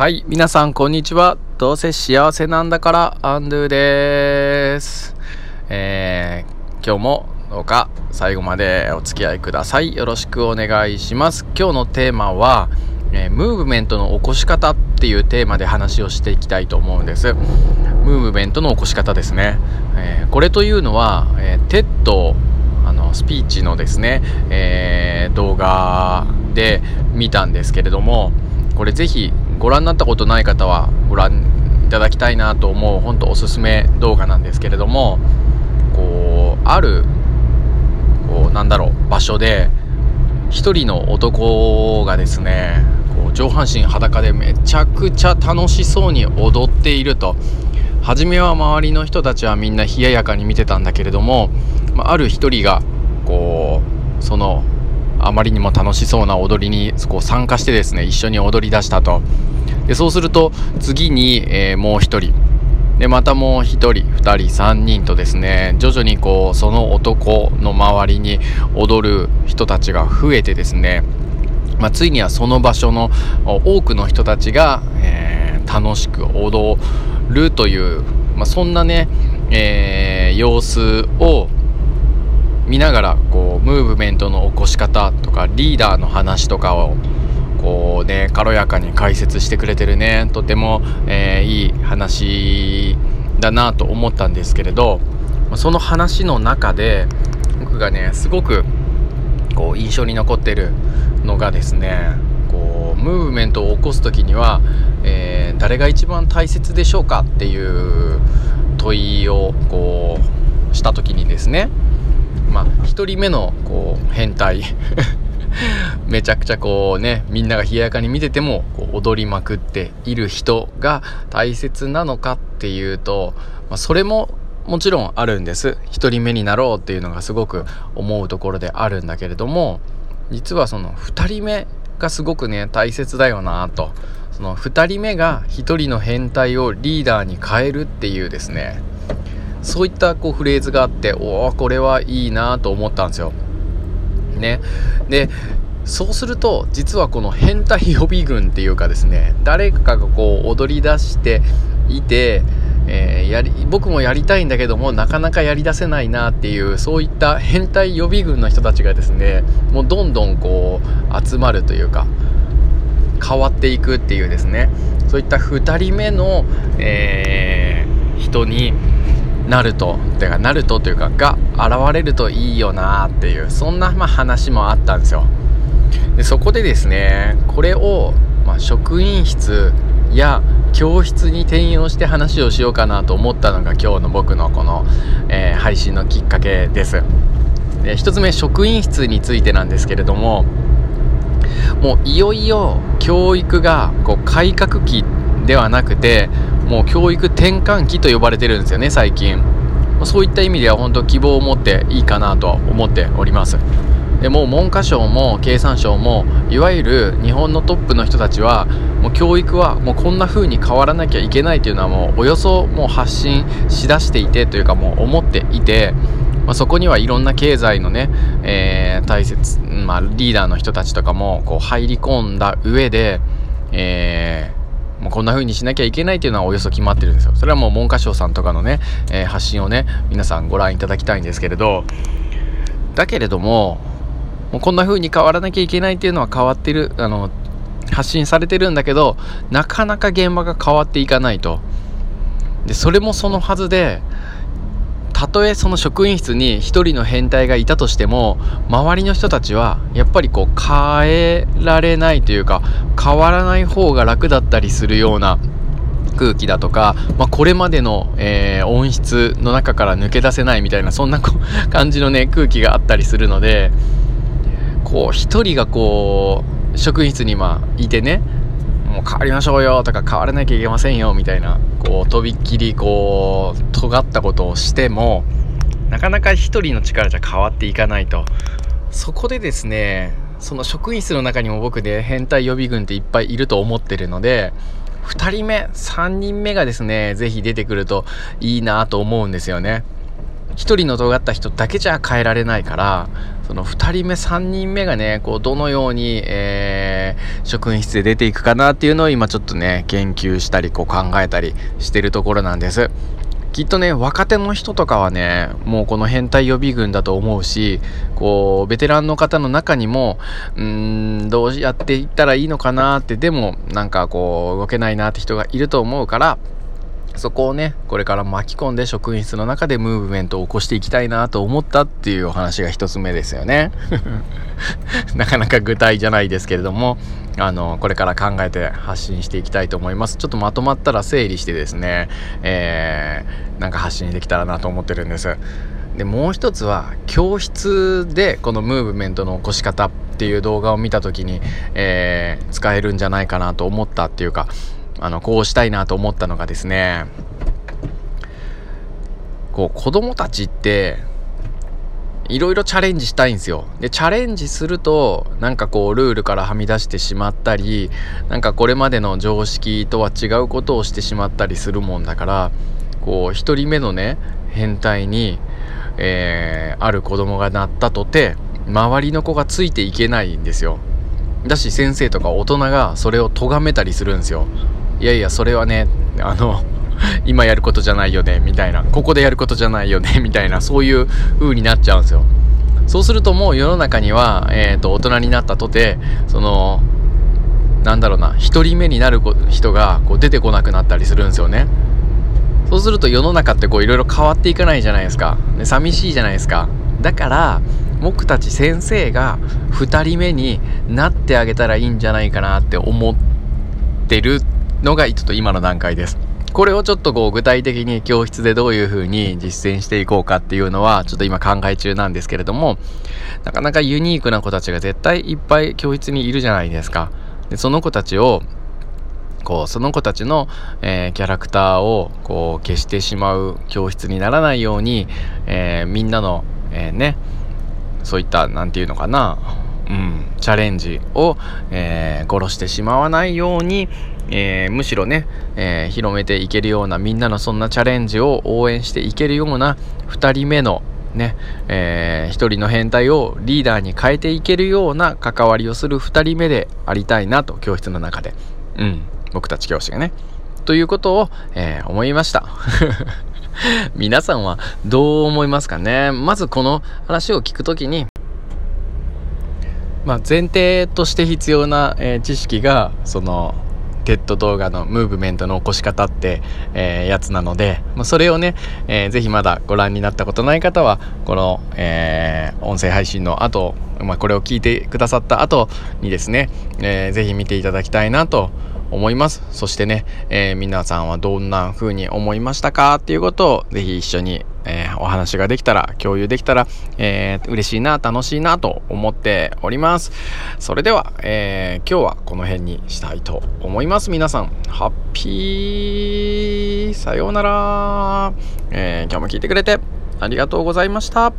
はい、皆さんこんにちは。どうせ幸せなんだからアンドゥです。えー、今日もどうか最後までお付き合いください。よろしくお願いします。今日のテーマは、えームーブメントの起こし方っていうテーマで話をしていきたいと思うんです。ムーブメントの起こし方ですね。えーこれというのは、えー、 TED あのスピーチのですね、え動画で見たんですけれどもこれぜひご覧になったことない方はご覧いただきたいなと思う本当おすすめ動画なんですけれどもこうあるこうなんだろう場所で一人の男がですねこう上半身裸でめちゃくちゃ楽しそうに踊っていると。初めは周りの人たちはみんな冷ややかに見てたんだけれども、まある一人がこうそのあまりにも楽しそうな踊りにこう参加してですね一緒に踊り出したと。でそうすると次に、えーもう一人。でまたもう一人二人三人とですね徐々にこうその男の周りに踊る人たちが増えてですね、まあ、ついにはその場所の多くの人たちが、えー楽しく踊るという、まあ、そんなね、えー様子を見ながらこうムーブメントの起こし方とかリーダーの話とかをこうね軽やかに解説してくれてるねとても、えーいい話だなと思ったんですけれどその話の中で僕がねすごくこう印象に残ってるのがですねこうムーブメントを起こす時には、えー誰が一番大切でしょうかっていう問いをこうした時にですねまあ1人目のこう変態。めちゃくちゃこうねみんなが冷ややかに見ててもこう踊りまくっている人が大切なのかっていうと、まあ、それももちろんあるんです。1人目になろうっていうのがすごく思うところであるんだけれども実はその2人目がすごくね大切だよなと。その2人目が1人の変態をリーダーに変えるっていうですねそういったこうフレーズがあっておおこれはいいなと思ったんですよ。ね、でそうすると実はこの変態予備軍っていうかですね誰かがこう踊り出していて、えーやり僕もやりたいんだけどもなかなかやりだせないなっていうそういった変態予備軍の人たちがですねもうどんどんこう集まるというか変わっていくっていうですねそういった2人目の、えー人になるとてかなるとというかが現れるといいよなっていうそんな、ま、話もあったんですよ。でそこでですねこれを、ま、職員室や教室に転用して話をしようかなと思ったのが今日の僕のこの、えー配信のきっかけです。で一つ目職員室についてなんですけれどももういよいよ教育がこう改革期ではなくてもう教育転換期と呼ばれてるんですよね最近。そういった意味では本当希望を持っていいかなと思っております。でもう文科省も経産省もいわゆる日本のトップの人たちはもう教育はもうこんな風に変わらなきゃいけないというのはもうおよそもう発信しだしていてというかもう思っていて、まあ、そこにはいろんな経済のね、えー大切、まあ、リーダーの人たちとかもこう入り込んだ上で、えーもうこんな風にしなきゃいけないっていうのはおよそ決まってるんですよ。それはもう文科省さんとかのね、えー発信をね皆さんご覧いただきたいんですけれど。だけれどももうこんな風に変わらなきゃいけないっていうのは変わってるあの発信されてるんだけどなかなか現場が変わっていかないと。でそれもそのはずでたとえその職員室に一人の変態がいたとしても周りの人たちはやっぱりこう変えられないというか変わらない方が楽だったりするような空気だとか、まあ、これまでの、えー音質の中から抜け出せないみたいなそんな 感じのね空気があったりするのでこう一人がこう職員室にまあいてねもう変わりましょうよとか変わらなきゃいけませんよみたいなこうとびっきりこう尖ったことをしてもなかなか一人の力じゃ変わっていかないと。そこでですねその職員室の中にも僕で変態予備軍っていっぱいいると思ってるので2人目3人目がですね是非出てくるといいなと思うんですよね。1人の尖った人だけじゃ変えられないからその2人目3人目がねこうどのように、えー職員室で出ていくかなっていうのを今ちょっとね研究したりこう考えたりしてるところなんです。きっとね若手の人とかはねもうこの変態予備軍だと思うしこうベテランの方の中にもうーんどうやっていったらいいのかなってでもなんかこう動けないなって人がいると思うからそこをね、これから巻き込んで職員室の中でムーブメントを起こしていきたいなと思ったっていうお話が一つ目ですよね。なかなか具体じゃないですけれども、あの、これから考えて発信していきたいと思います。ちょっとまとまったら整理してですね、えー、なんか発信できたらなと思ってるんです。で、もう一つは、教室でこのムーブメントの起こし方っていう動画を見た時に、えー、使えるんじゃないかなと思ったっていうか、あのこうしたいなと思ったのがですねこう子供たちっていろいろチャレンジしたいんですよ。で、チャレンジすると、なんかこう、ルールからはみ出してしまったり、なんかこれまでの常識とは違うことをしてしまったりするもんだから、こう、一人目のね、変態に、えー、ある子供がなったとて、周りの子がついていけないんですよ。だし、先生とか大人がそれを咎めたりするんですよ。いやいやそれはねあの 今やることじゃないよねみたいな。ここでやることじゃないよね みたいなそういう風になっちゃうんですよ。そうするともう世の中には、えーと、大人になったとてそのなんだろうな1人目になる人がこう出てこなくなったりするんですよね。そうすると世の中ってこういろいろ変わっていかないじゃないですか。で寂しいじゃないですか。だから僕たち先生が2人目になってあげたらいいんじゃないかなって思ってるってのがちょっと今の段階です。これをちょっとこう具体的に教室でどういう風に実践していこうかっていうのはちょっと今考え中なんですけれどもなかなかユニークな子たちが絶対いっぱい教室にいるじゃないですか。でその子たちをこうその子たちの、えー、キャラクターをこう消してしまう教室にならないように、えー、みんなの、えー、ねそういった何て言うのかなうん、チャレンジを、えー、殺してしまわないように、えー、むしろね、えー、広めていけるようなみんなのそんなチャレンジを応援していけるような2人目のね、えー、1人の変態をリーダーに変えていけるような関わりをする2人目でありたいなと教室の中で、うん、僕たち教師がね。ということを、えー、思いました。皆さんはどう思いますかね？まずこの話を聞くときにまあ、前提として必要な、えー、知識がその TED 動画のムーブメントの起こし方って、えー、やつなので、まあ、それをね、えー、ぜひまだご覧になったことない方はこの、えー、音声配信の後、まあ、これを聞いてくださった後にですね、えー、ぜひ見ていただきたいなと思います思います。そしてね、えー、皆さんはどんな風に思いましたか？っていうことをぜひ一緒に、えー、お話ができたら共有できたら、えー、嬉しいな楽しいなと思っております。それでは、え、今日はこの辺にしたいと思います。皆さんハッピー。さようなら、え、今日も聞いてくれてありがとうございました。